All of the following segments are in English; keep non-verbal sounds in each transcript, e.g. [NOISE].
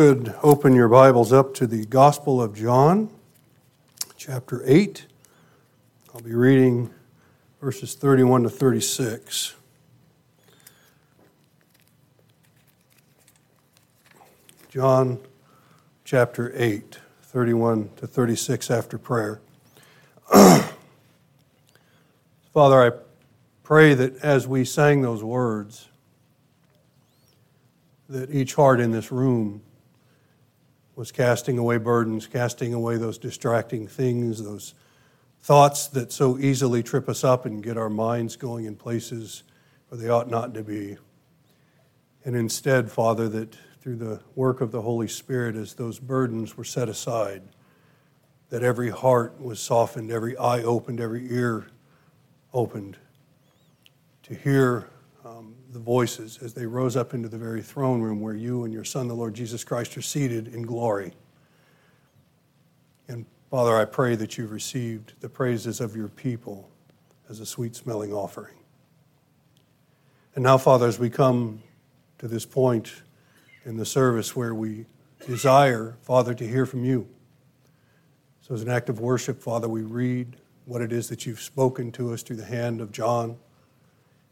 open your Bibles up to the Gospel of John, chapter 8. I'll be reading verses 31 to 36. John chapter 8, 31 to 36 after prayer. [CLEARS THROAT] Father, I pray that as we sang those words, that each heart in this room was casting away burdens, casting away those distracting things, those thoughts that so easily trip us up and get our minds going in places where they ought not to be. And instead, Father, that through the work of the Holy Spirit, as those burdens were set aside, that every heart was softened, every eye opened, every ear opened to hear the voices as they rose up into the very throne room where you and your Son, the Lord Jesus Christ, are seated in glory. And Father, I pray that you've received the praises of your people as a sweet smelling offering. And now, Father, as we come to this point in the service where we desire, Father, to hear from you. So, as an act of worship, Father, we read what it is that you've spoken to us through the hand of John.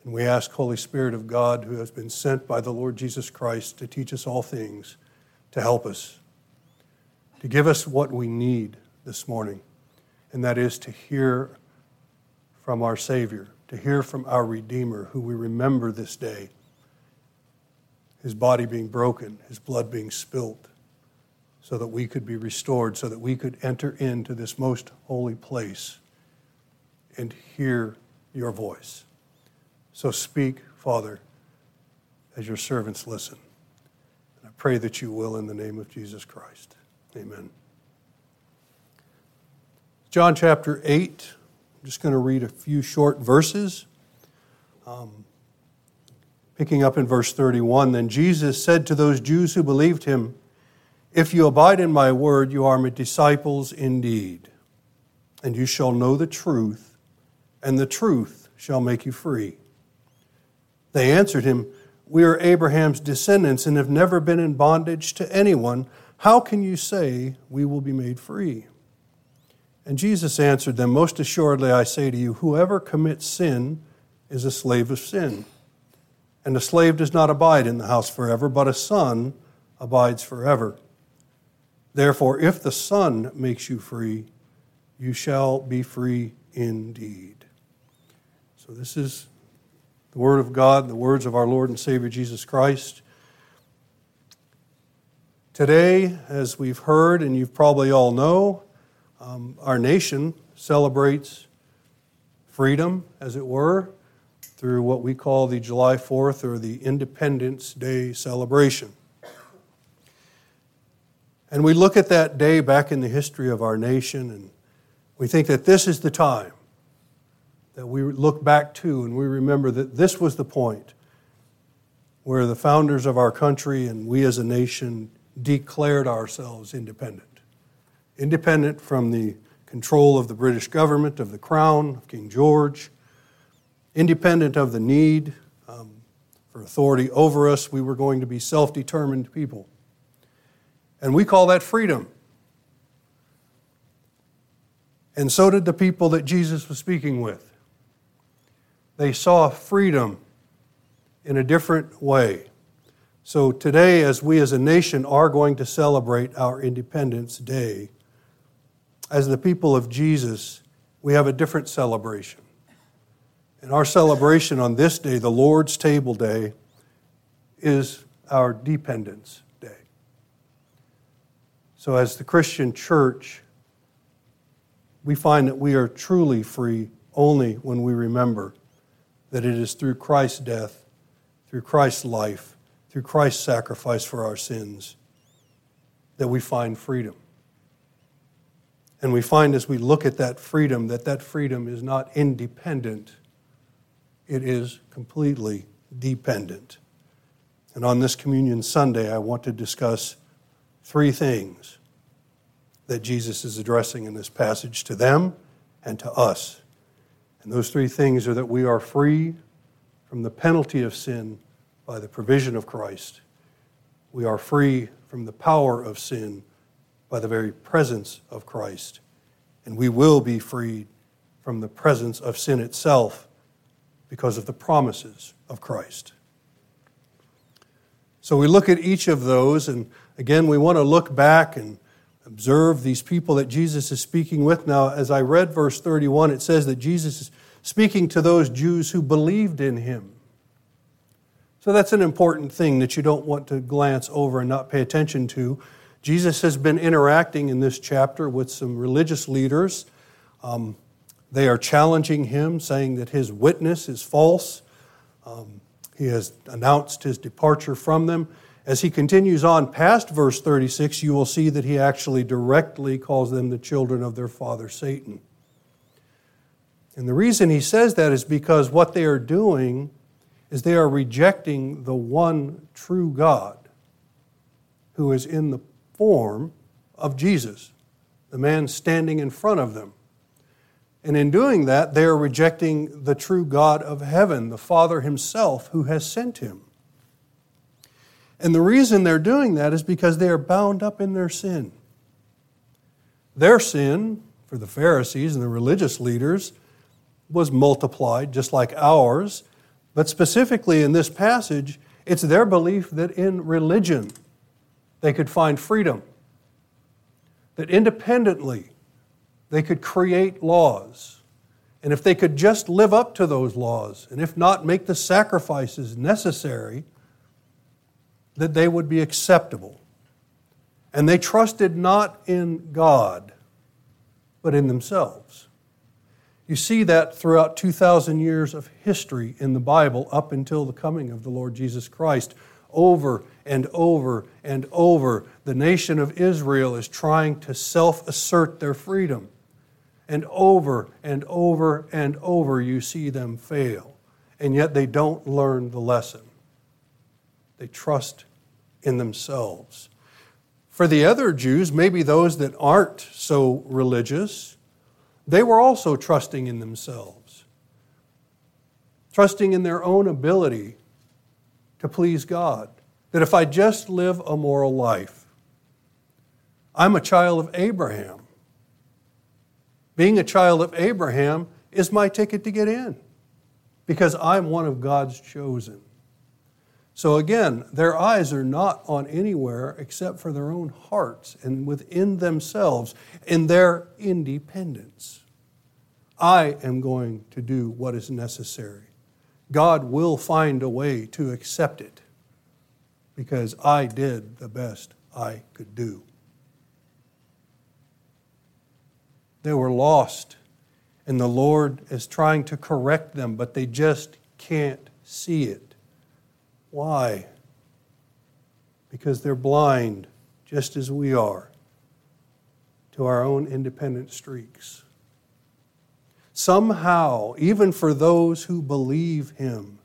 And we ask, Holy Spirit of God, who has been sent by the Lord Jesus Christ to teach us all things, to help us, to give us what we need this morning, and that is to hear from our Savior, to hear from our Redeemer, who we remember this day, his body being broken, his blood being spilt, so that we could be restored, so that we could enter into this most holy place and hear your voice. So speak, Father, as your servants listen. And I pray that you will in the name of Jesus Christ. Amen. John chapter 8. I'm just going to read a few short verses. Um, picking up in verse 31 Then Jesus said to those Jews who believed him, If you abide in my word, you are my disciples indeed, and you shall know the truth, and the truth shall make you free. They answered him, We are Abraham's descendants and have never been in bondage to anyone. How can you say we will be made free? And Jesus answered them, Most assuredly I say to you, whoever commits sin is a slave of sin. And a slave does not abide in the house forever, but a son abides forever. Therefore, if the Son makes you free, you shall be free indeed. So, this is the Word of God, the words of our Lord and Savior Jesus Christ. Today, as we've heard, and you probably all know, um, our nation celebrates freedom, as it were, through what we call the July 4th or the Independence Day celebration. And we look at that day back in the history of our nation, and we think that this is the time that we look back to and we remember that this was the point where the founders of our country and we as a nation declared ourselves independent. Independent from the control of the British government, of the crown, of King George, independent of the need um, for authority over us. We were going to be self determined people. And we call that freedom. And so did the people that Jesus was speaking with they saw freedom in a different way. So today, as we as a nation are going to celebrate our Independence Day, as the people of Jesus, we have a different celebration. And our celebration on this day, the Lord's Table Day, is our Dependence Day. So, as the Christian church, we find that we are truly free only when we remember that it is through Christ's death, through Christ's life, through Christ's sacrifice for our sins that we find freedom. And we find as we look at that freedom that that freedom is not independent, it is completely dependent. And on this Communion Sunday, I want to discuss three things that Jesus is addressing in this passage to them and to us. And those three things are that we are free from the penalty of sin by the provision of Christ. we are free from the power of sin by the very presence of Christ. And we will be freed from the presence of sin itself because of the promises of Christ. So we look at each of those, and again, we want to look back and observe these people that Jesus is speaking with. Now, as I read verse 31, it says that Jesus is speaking to those Jews who believed in him. So that's an important thing that you don't want to glance over and not pay attention to. Jesus has been interacting in this chapter with some religious leaders. Um, they are challenging him, saying that his witness is false. Um, he has announced his departure from them. As he continues on past verse 36, you will see that he actually directly calls them the children of their father Satan. And the reason he says that is because what they are doing is they are rejecting the one true God who is in the form of Jesus, the man standing in front of them. And in doing that, they are rejecting the true God of heaven, the Father Himself who has sent Him. And the reason they're doing that is because they are bound up in their sin. Their sin, for the Pharisees and the religious leaders, was multiplied just like ours. But specifically in this passage, it's their belief that in religion they could find freedom, that independently they could create laws. And if they could just live up to those laws, and if not, make the sacrifices necessary, that they would be acceptable. And they trusted not in God, but in themselves. You see that throughout 2,000 years of history in the Bible up until the coming of the Lord Jesus Christ. Over and over and over, the nation of Israel is trying to self assert their freedom. And over and over and over, you see them fail. And yet they don't learn the lesson. They trust in themselves. For the other Jews, maybe those that aren't so religious, they were also trusting in themselves, trusting in their own ability to please God. That if I just live a moral life, I'm a child of Abraham. Being a child of Abraham is my ticket to get in because I'm one of God's chosen. So again, their eyes are not on anywhere except for their own hearts and within themselves in their independence. I am going to do what is necessary. God will find a way to accept it because I did the best I could do. They were lost, and the Lord is trying to correct them, but they just can't see it. Why? Because they're blind, just as we are, to our own independent streaks. Somehow, even for those who believe Him,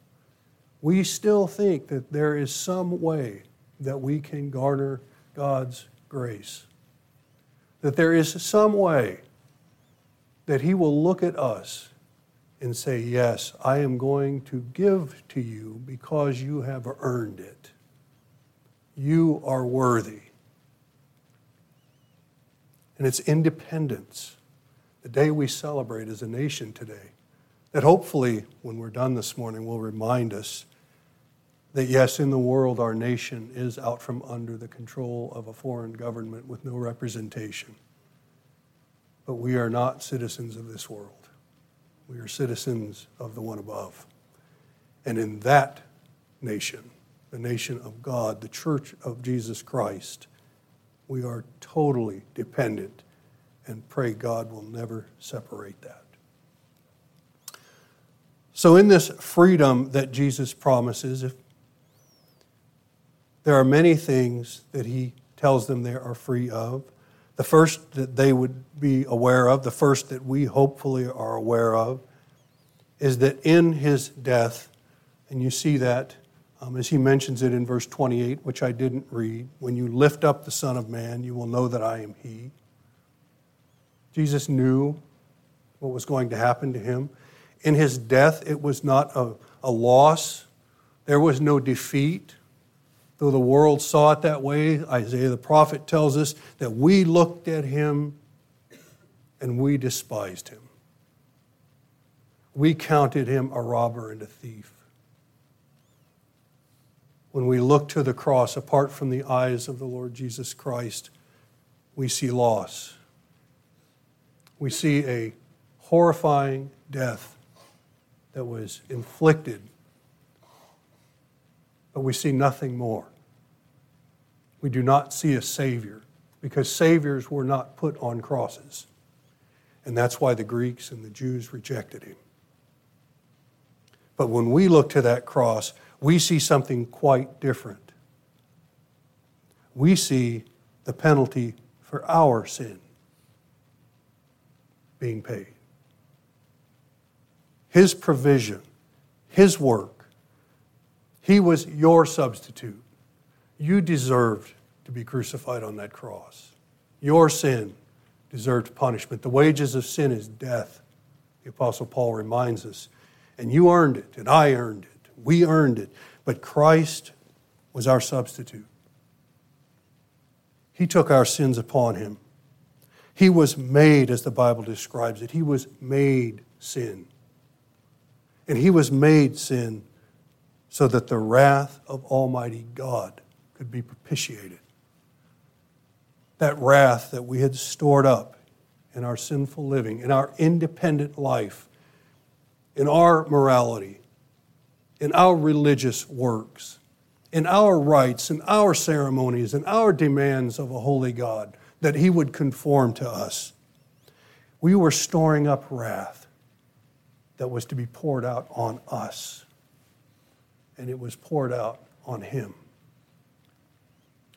we still think that there is some way that we can garner God's grace. That there is some way that He will look at us and say, Yes, I am going to give to you because you have earned it. You are worthy. And it's independence, the day we celebrate as a nation today, that hopefully, when we're done this morning, will remind us that yes, in the world, our nation is out from under the control of a foreign government with no representation. But we are not citizens of this world. We are citizens of the one above. And in that nation, the nation of God, the church of Jesus Christ, we are totally dependent and pray God will never separate that. So, in this freedom that Jesus promises, if there are many things that he tells them they are free of, the first that they would be aware of, the first that we hopefully are aware of, is that in his death, and you see that um, as he mentions it in verse 28, which I didn't read, when you lift up the Son of Man, you will know that I am he. Jesus knew what was going to happen to him. In his death, it was not a, a loss, there was no defeat. Though the world saw it that way, Isaiah the prophet tells us that we looked at him and we despised him. We counted him a robber and a thief. When we look to the cross, apart from the eyes of the Lord Jesus Christ, we see loss. We see a horrifying death that was inflicted, but we see nothing more. We do not see a Savior because Saviors were not put on crosses. And that's why the Greeks and the Jews rejected him. But when we look to that cross, we see something quite different. We see the penalty for our sin being paid. His provision, His work. He was your substitute. You deserved to be crucified on that cross. Your sin deserved punishment. The wages of sin is death, the Apostle Paul reminds us. And you earned it, and I earned it. We earned it. But Christ was our substitute. He took our sins upon him. He was made, as the Bible describes it, he was made sin. And he was made sin so that the wrath of Almighty God could be propitiated that wrath that we had stored up in our sinful living, in our independent life, in our morality, in our religious works, in our rites, in our ceremonies, in our demands of a holy God, that He would conform to us. We were storing up wrath that was to be poured out on us, and it was poured out on Him.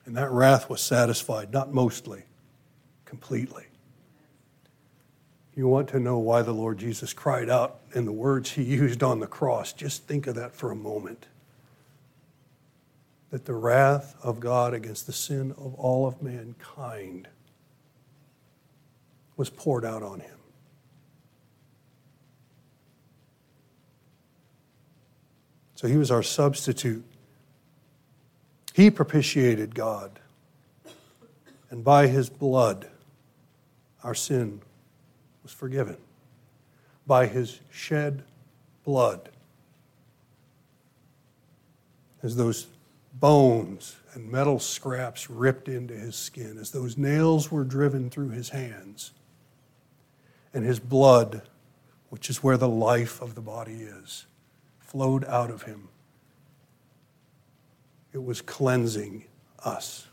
And that wrath was satisfied, not mostly, completely. You want to know why the Lord Jesus cried out in the words he used on the cross? Just think of that for a moment. That the wrath of God against the sin of all of mankind was poured out on him. So he was our substitute he propitiated God. And by his blood, our sin was forgiven. By his shed blood, as those bones and metal scraps ripped into his skin, as those nails were driven through his hands, and his blood, which is where the life of the body is, flowed out of him it was cleansing us.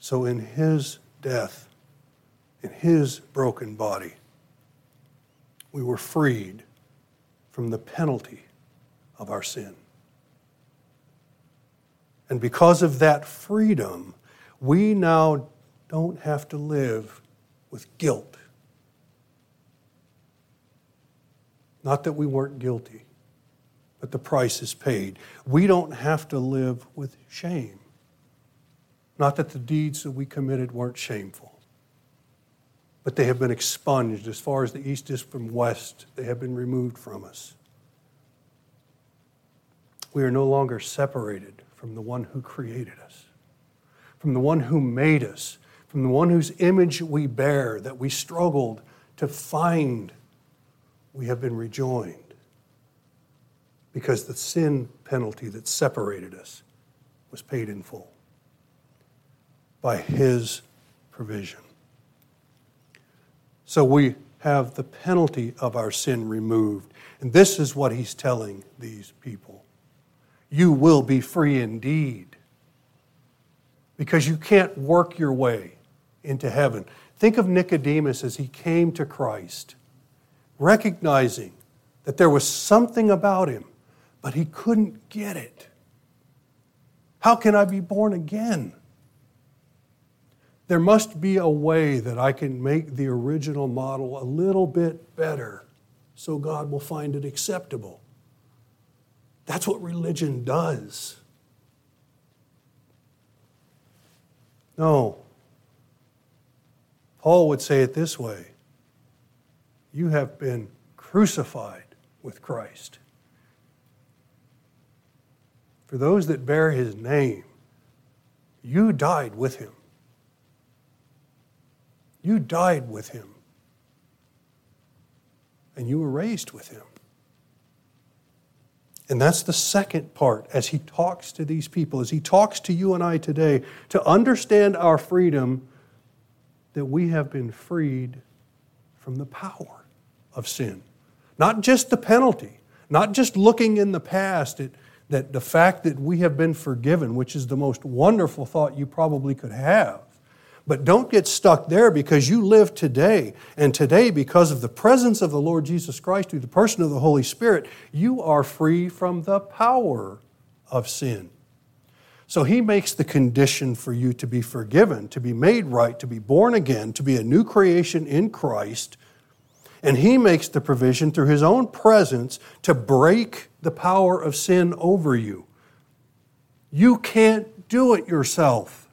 So, in his death, in his broken body, we were freed from the penalty of our sin. And because of that freedom, we now don't have to live with guilt. Not that we weren't guilty, but the price is paid. We don't have to live with shame. Not that the deeds that we committed weren't shameful, but they have been expunged as far as the east is from west. They have been removed from us. We are no longer separated from the one who created us, from the one who made us, from the one whose image we bear, that we struggled to find. We have been rejoined because the sin penalty that separated us was paid in full by His provision. So we have the penalty of our sin removed. And this is what He's telling these people you will be free indeed because you can't work your way into heaven. Think of Nicodemus as he came to Christ, recognizing that there was something about him but he couldn't get it. How can I be born again? There must be a way that I can make the original model a little bit better so God will find it acceptable. That's what religion does. No. Paul would say it this way You have been crucified with Christ. For those that bear his name, you died with him. You died with him. And you were raised with him. And that's the second part as he talks to these people, as he talks to you and I today, to understand our freedom, that we have been freed from the power of sin. Not just the penalty, not just looking in the past at that the fact that we have been forgiven, which is the most wonderful thought you probably could have, but don't get stuck there because you live today. And today, because of the presence of the Lord Jesus Christ through the person of the Holy Spirit, you are free from the power of sin. So he makes the condition for you to be forgiven, to be made right, to be born again, to be a new creation in Christ. And he makes the provision through his own presence to break the power of sin over you. You can't do it yourself.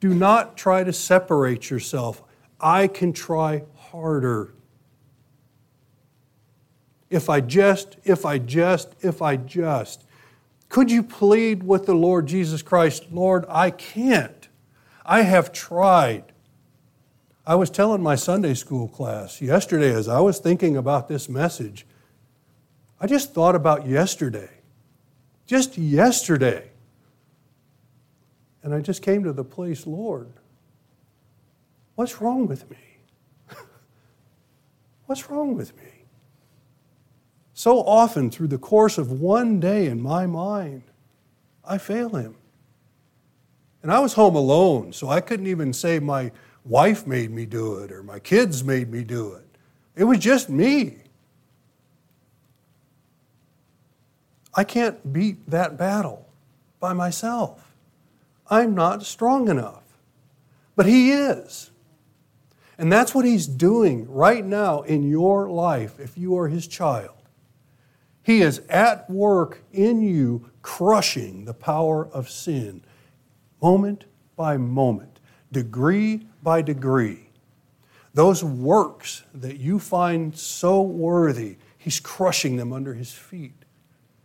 Do not try to separate yourself. I can try harder. If I just, if I just, if I just. Could you plead with the Lord Jesus Christ, Lord, I can't. I have tried. I was telling my Sunday school class yesterday as I was thinking about this message, I just thought about yesterday. Just yesterday. And I just came to the place, Lord, what's wrong with me? [LAUGHS] what's wrong with me? So often, through the course of one day in my mind, I fail Him. And I was home alone, so I couldn't even say my wife made me do it or my kids made me do it. It was just me. I can't beat that battle by myself. I'm not strong enough. But He is. And that's what He's doing right now in your life if you are His child. He is at work in you, crushing the power of sin, moment by moment, degree by degree. Those works that you find so worthy, He's crushing them under His feet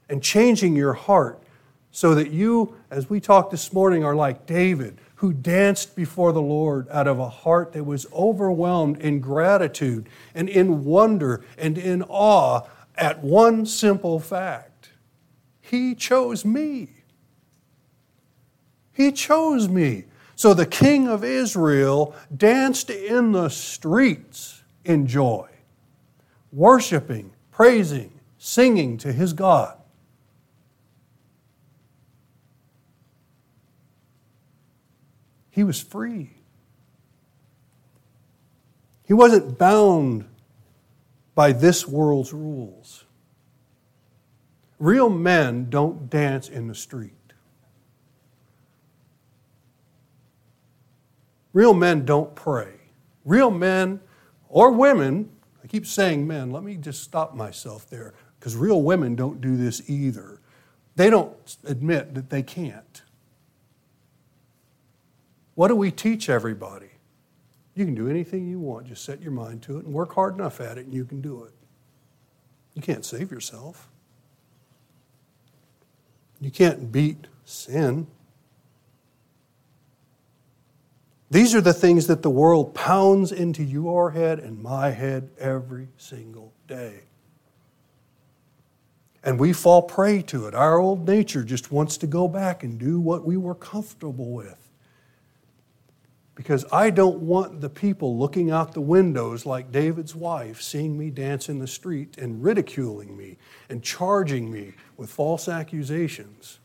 and changing your heart so that you, as we talked this morning, are like David, who danced before the Lord out of a heart that was overwhelmed in gratitude and in wonder and in awe at one simple fact He chose me. He chose me. So the king of Israel danced in the streets in joy, worshiping, praising, singing to his God. He was free. He wasn't bound by this world's rules. Real men don't dance in the street. Real men don't pray. Real men or women, I keep saying men, let me just stop myself there, because real women don't do this either. They don't admit that they can't. What do we teach everybody? You can do anything you want. Just set your mind to it and work hard enough at it, and you can do it. You can't save yourself. You can't beat sin. These are the things that the world pounds into your head and my head every single day. And we fall prey to it. Our old nature just wants to go back and do what we were comfortable with because I don't want the people looking out the windows like David's wife, seeing me dance in the street and ridiculing me and charging me with false accusations.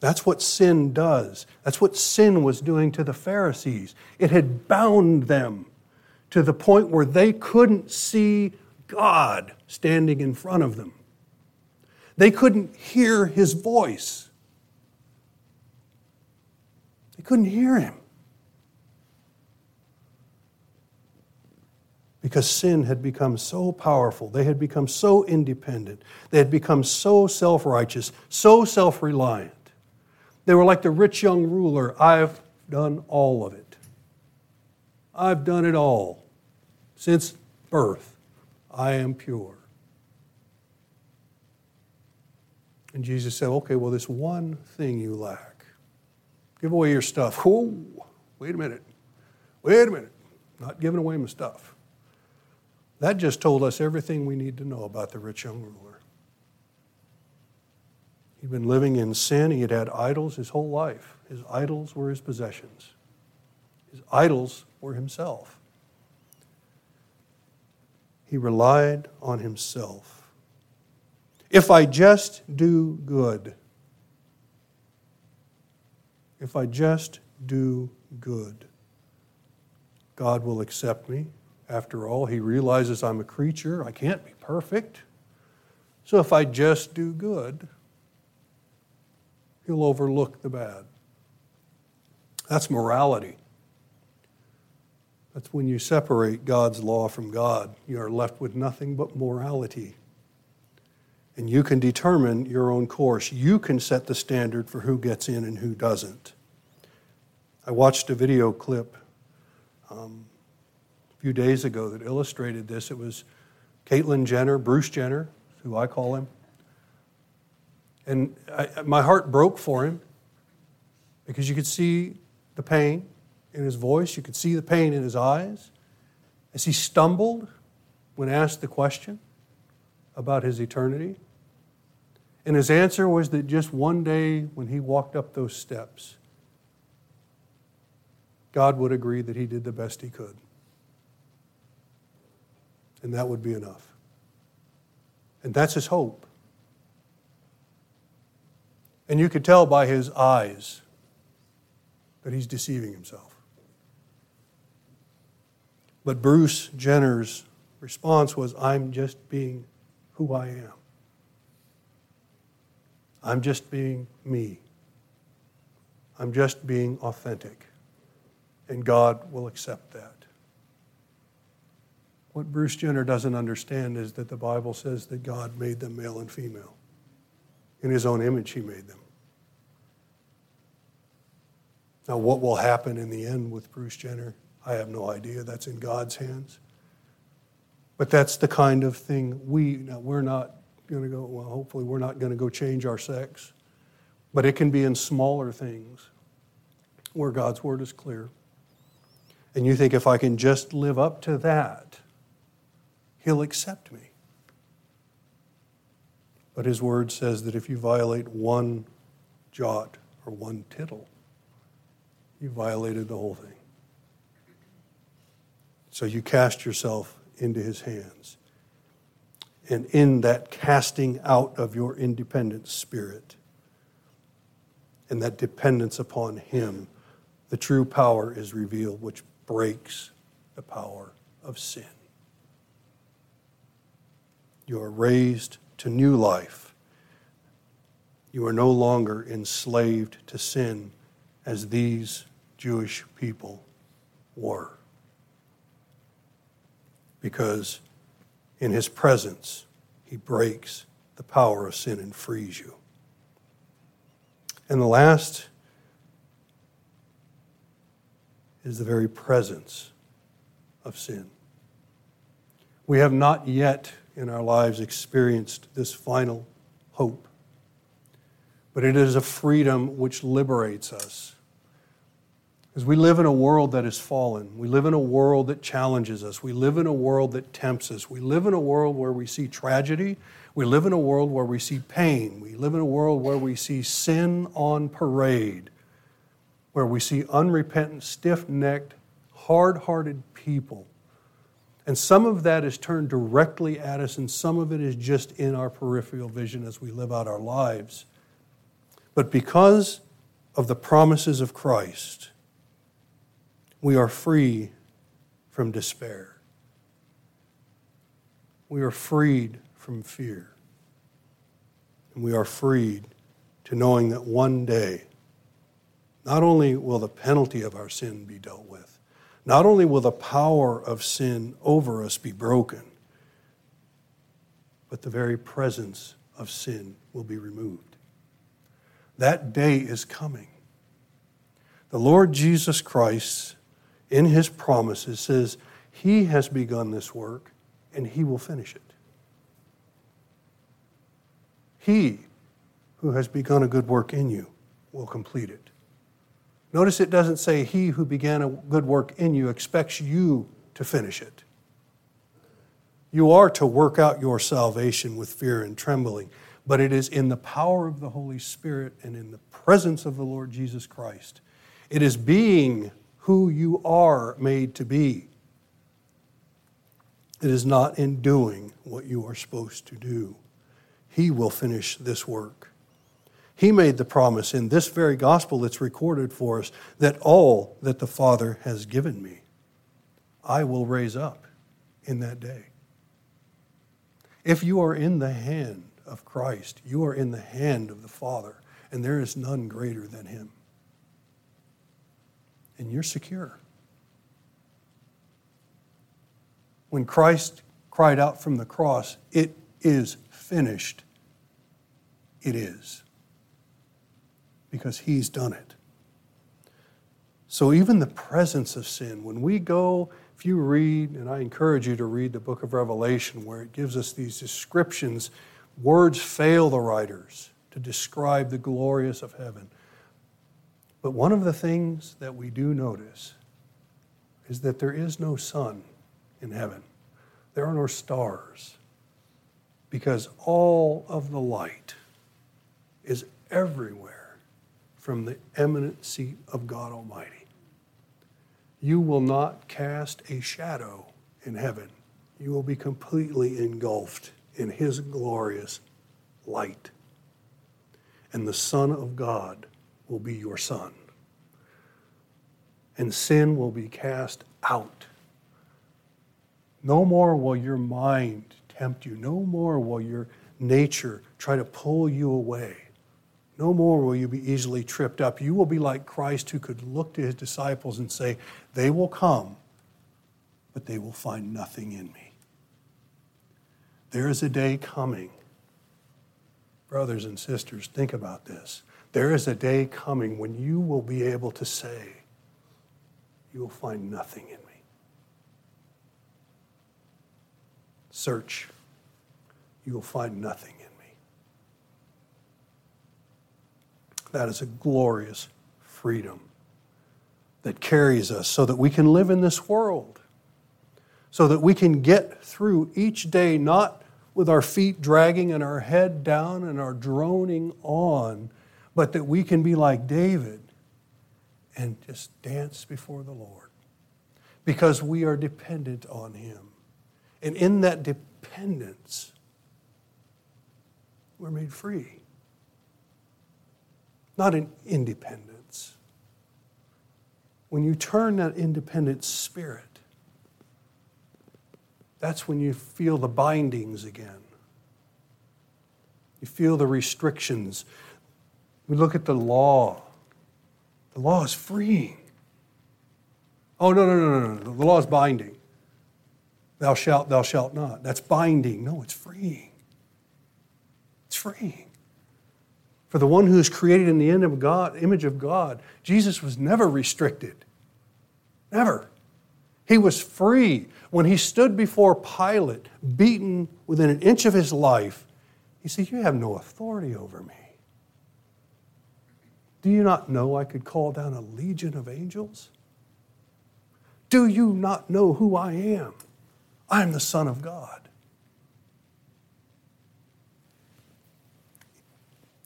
That's what sin does. That's what sin was doing to the Pharisees. It had bound them to the point where they couldn't see God standing in front of them. They couldn't hear his voice They couldn't hear him. Because sin had become so powerful, they had become so independent, they had become so self righteous, so self reliant. They were like the rich young ruler I've done all of it. I've done it all. Since birth, I am pure. And Jesus said, Okay, well, this one thing you lack. Give away your stuff. Whoa, wait a minute. Wait a minute. Not giving away my stuff. That just told us everything we need to know about the rich young ruler. He'd been living in sin. He had had idols his whole life. His idols were his possessions, his idols were himself. He relied on himself. If I just do good, if I just do good, God will accept me. After all, He realizes I'm a creature, I can't be perfect. So if I just do good, He'll overlook the bad. That's morality. That's when you separate God's law from God. You are left with nothing but morality. And you can determine your own course. You can set the standard for who gets in and who doesn't. I watched a video clip um, a few days ago that illustrated this. It was Caitlyn Jenner, Bruce Jenner, who I call him. And I, my heart broke for him because you could see the pain in his voice, you could see the pain in his eyes as he stumbled when asked the question about his eternity. And his answer was that just one day when he walked up those steps, God would agree that he did the best he could. And that would be enough. And that's his hope. And you could tell by his eyes that he's deceiving himself. But Bruce Jenner's response was I'm just being who I am. I'm just being me. I'm just being authentic. And God will accept that. What Bruce Jenner doesn't understand is that the Bible says that God made them male and female. In his own image, he made them. Now, what will happen in the end with Bruce Jenner? I have no idea. That's in God's hands. But that's the kind of thing we, now we're not going to go, well, hopefully, we're not going to go change our sex. But it can be in smaller things where God's word is clear. And you think if I can just live up to that, He'll accept me. But His word says that if you violate one jot or one tittle, you violated the whole thing. So you cast yourself into his hands. And in that casting out of your independent spirit and that dependence upon him, the true power is revealed, which breaks the power of sin. You are raised to new life. You are no longer enslaved to sin as these Jewish people were because in his presence, he breaks the power of sin and frees you. And the last is the very presence of sin. We have not yet in our lives experienced this final hope, but it is a freedom which liberates us because we live in a world that is fallen. We live in a world that challenges us. We live in a world that tempts us. We live in a world where we see tragedy. We live in a world where we see pain. We live in a world where we see sin on parade, where we see unrepentant, stiff necked, hard hearted people. And some of that is turned directly at us, and some of it is just in our peripheral vision as we live out our lives. But because of the promises of Christ, we are free from despair. We are freed from fear. And we are freed to knowing that one day, not only will the penalty of our sin be dealt with, not only will the power of sin over us be broken, but the very presence of sin will be removed. That day is coming. The Lord Jesus Christ in his promises says he has begun this work and he will finish it. He who has begun a good work in you will complete it. Notice it doesn't say, He who began a good work in you expects you to finish it. You are to work out your salvation with fear and trembling, but it is in the power of the Holy Spirit and in the presence of the Lord Jesus Christ. It is being who you are made to be. It is not in doing what you are supposed to do. He will finish this work. He made the promise in this very gospel that's recorded for us that all that the Father has given me, I will raise up in that day. If you are in the hand of Christ, you are in the hand of the Father, and there is none greater than Him. And you're secure. When Christ cried out from the cross, It is finished, it is. Because He's done it. So even the presence of sin, when we go if you read, and I encourage you to read the book of Revelation, where it gives us these descriptions, words fail the writers to describe the glorious of heaven. But one of the things that we do notice is that there is no sun in heaven, there are no stars, because all of the light is everywhere from the eminent seat of God Almighty you will not cast a shadow in heaven. You will be completely engulfed in His glorious light. And the Son of God will be your sun. And sin will be cast out. No more will your mind tempt you. No more will your nature try to pull you away. No more will you be easily tripped up. You will be like Christ who could look to his disciples and say, They will come, but they will find nothing in me. There is a day coming. Brothers and sisters, think about this. There is a day coming when you will be able to say, You will find nothing in me. Search, you will find nothing That is a glorious freedom that carries us so that we can live in this world, so that we can get through each day not with our feet dragging and our head down and our droning on, but that we can be like David and just dance before the Lord because we are dependent on Him. And in that dependence, we're made free not an independence. When you turn that independent spirit, that's when you feel the bindings again. You feel the restrictions. We look at the law. The law is freeing. Oh, no, no, no, no, no. The law is binding. Thou shalt, thou shalt not. That's binding. No, it's freeing. It's freeing. For the one who is created in the image of God, image of God, Jesus was never restricted. Never. He was free. When he stood before Pilate, beaten within an inch of his life, he said, You have no authority over me. Do you not know I could call down a legion of angels? Do you not know who I am? I am the Son of God.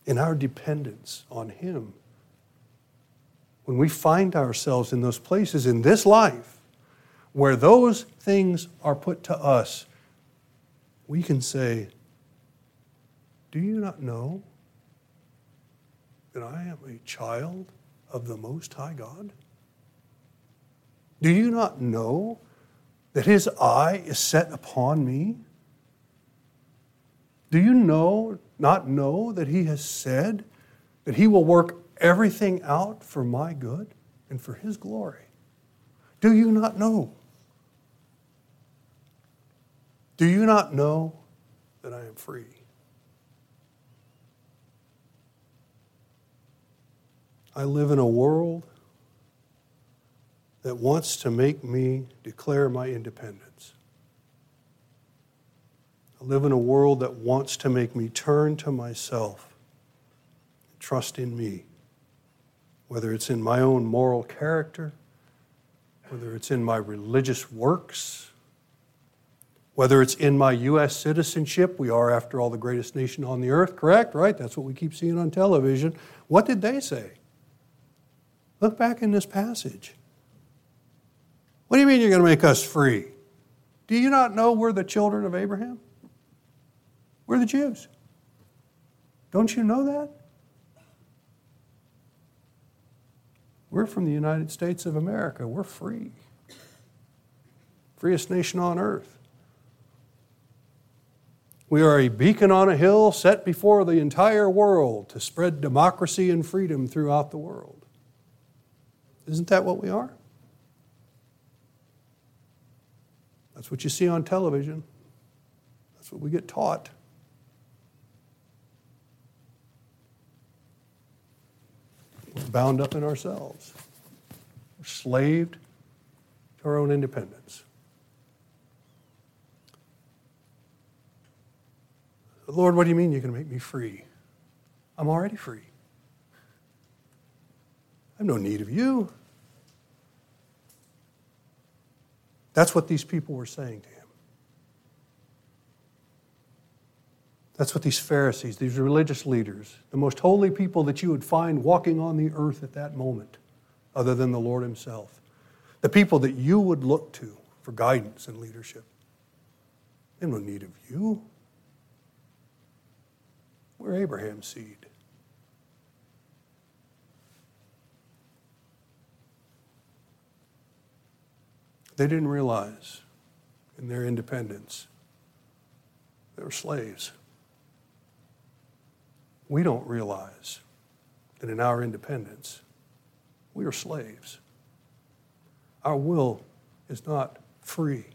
In our dependence on Him. When we find ourselves in those places in this life where those things are put to us, we can say, Do you not know that I am a child of the Most High God? Do you not know that His eye is set upon me? Do you know not know that He has said that He will work everything out for my good and for His glory? Do you not know? Do you not know that I am free? I live in a world that wants to make me declare my independence. I live in a world that wants to make me turn to myself trust in me, whether it's in my own moral character, whether it's in my religious works, whether it's in my U.S. citizenship. We are, after all, the greatest nation on the earth, correct? Right? That's what we keep seeing on television. What did they say? Look back in this passage. What do you mean you're going to make us free? Do you not know we're the children of Abraham? We're the Jews. Don't you know that? We're from the United States of America. We're free. Freest nation on earth. We are a beacon on a hill set before the entire world to spread democracy and freedom throughout the world. Isn't that what we are? That's what you see on television. That's what we get taught. We're bound up in ourselves. We're slaved to our own independence. Lord, what do you mean you're going to make me free? I'm already free. I have no need of you. That's what these people were saying to. That's what these Pharisees, these religious leaders, the most holy people that you would find walking on the earth at that moment, other than the Lord Himself, the people that you would look to for guidance and leadership. They have no need of you. We're Abraham's seed. They didn't realize in their independence they were slaves we don't realize that in our independence, we are slaves. Our will is not free,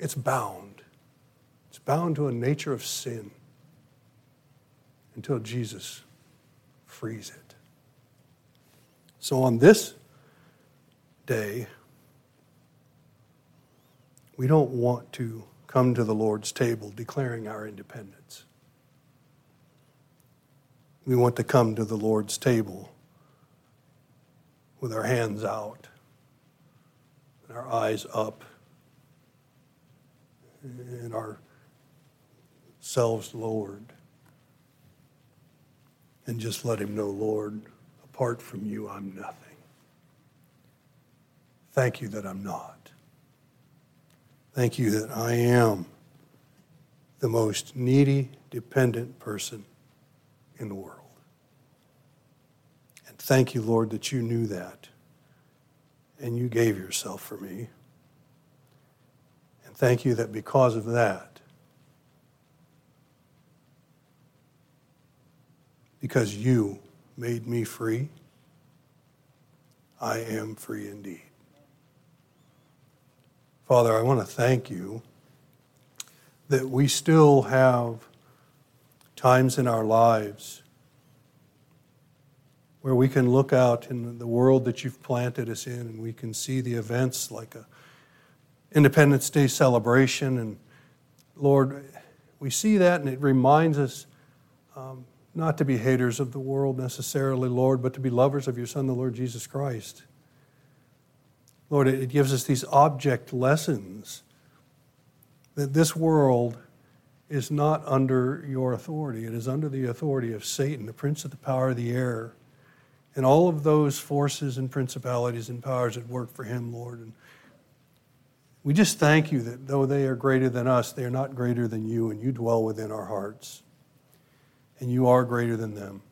it's bound. It's bound to a nature of sin until Jesus frees it. So on this day, we don't want to come to the Lord's table declaring our independence. We want to come to the Lord's table with our hands out and our eyes up and our selves lowered and just let Him know, Lord, apart from you, I'm nothing. Thank you that I'm not. Thank you that I am the most needy, dependent person in the world. And thank you, Lord, that you knew that and you gave yourself for me. And thank you that because of that, because you made me free, I am free indeed. Father, I want to thank you that we still have times in our lives where we can look out in the world that you've planted us in and we can see the events like a Independence Day celebration. And Lord, we see that and it reminds us um, not to be haters of the world necessarily, Lord, but to be lovers of your Son, the Lord Jesus Christ. Lord, it gives us these object lessons that this world is not under your authority. It is under the authority of Satan, the prince of the power of the air, and all of those forces and principalities and powers that work for him, Lord. And we just thank you that though they are greater than us, they are not greater than you, and you dwell within our hearts. And you are greater than them.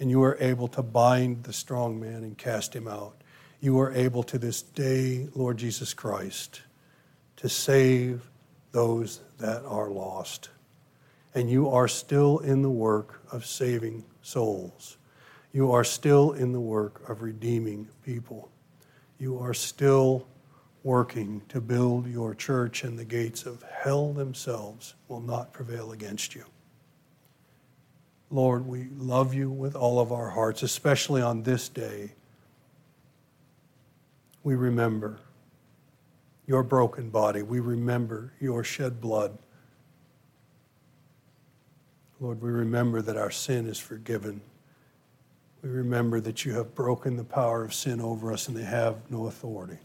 And you are able to bind the strong man and cast him out. You are able to this day, Lord Jesus Christ, to save those that are lost and you are still in the work of saving souls. You are still in the work of redeeming people. You are still working to build your church, and the gates of hell themselves will not prevail against you. Lord, we love you with all of our hearts, especially on this day. We remember your broken body. We remember your shed blood Lord, we remember that our sin is forgiven We remember that you have broken the power of sin over us and they have no authority.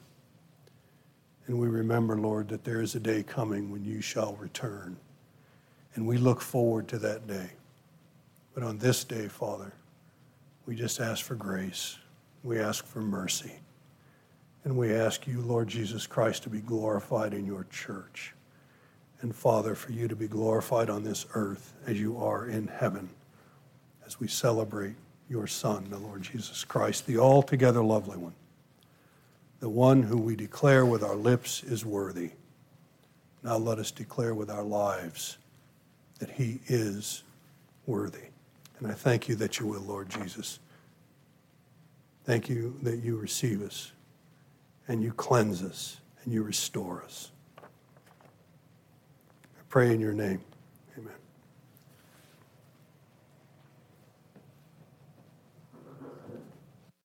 And we remember, Lord, that there is a day coming when you shall return. And we look forward to that day. But on this day, Father, we just ask for grace. We ask for mercy. And we ask you, Lord Jesus Christ, to be glorified in your church. And Father, for you to be glorified on this earth as you are in heaven, as we celebrate your Son, the Lord Jesus Christ, the altogether lovely one, the one who we declare with our lips is worthy. Now let us declare with our lives that he is worthy. And I thank you that you will, Lord Jesus. Thank you that you receive us and you cleanse us and you restore us. Pray in your name.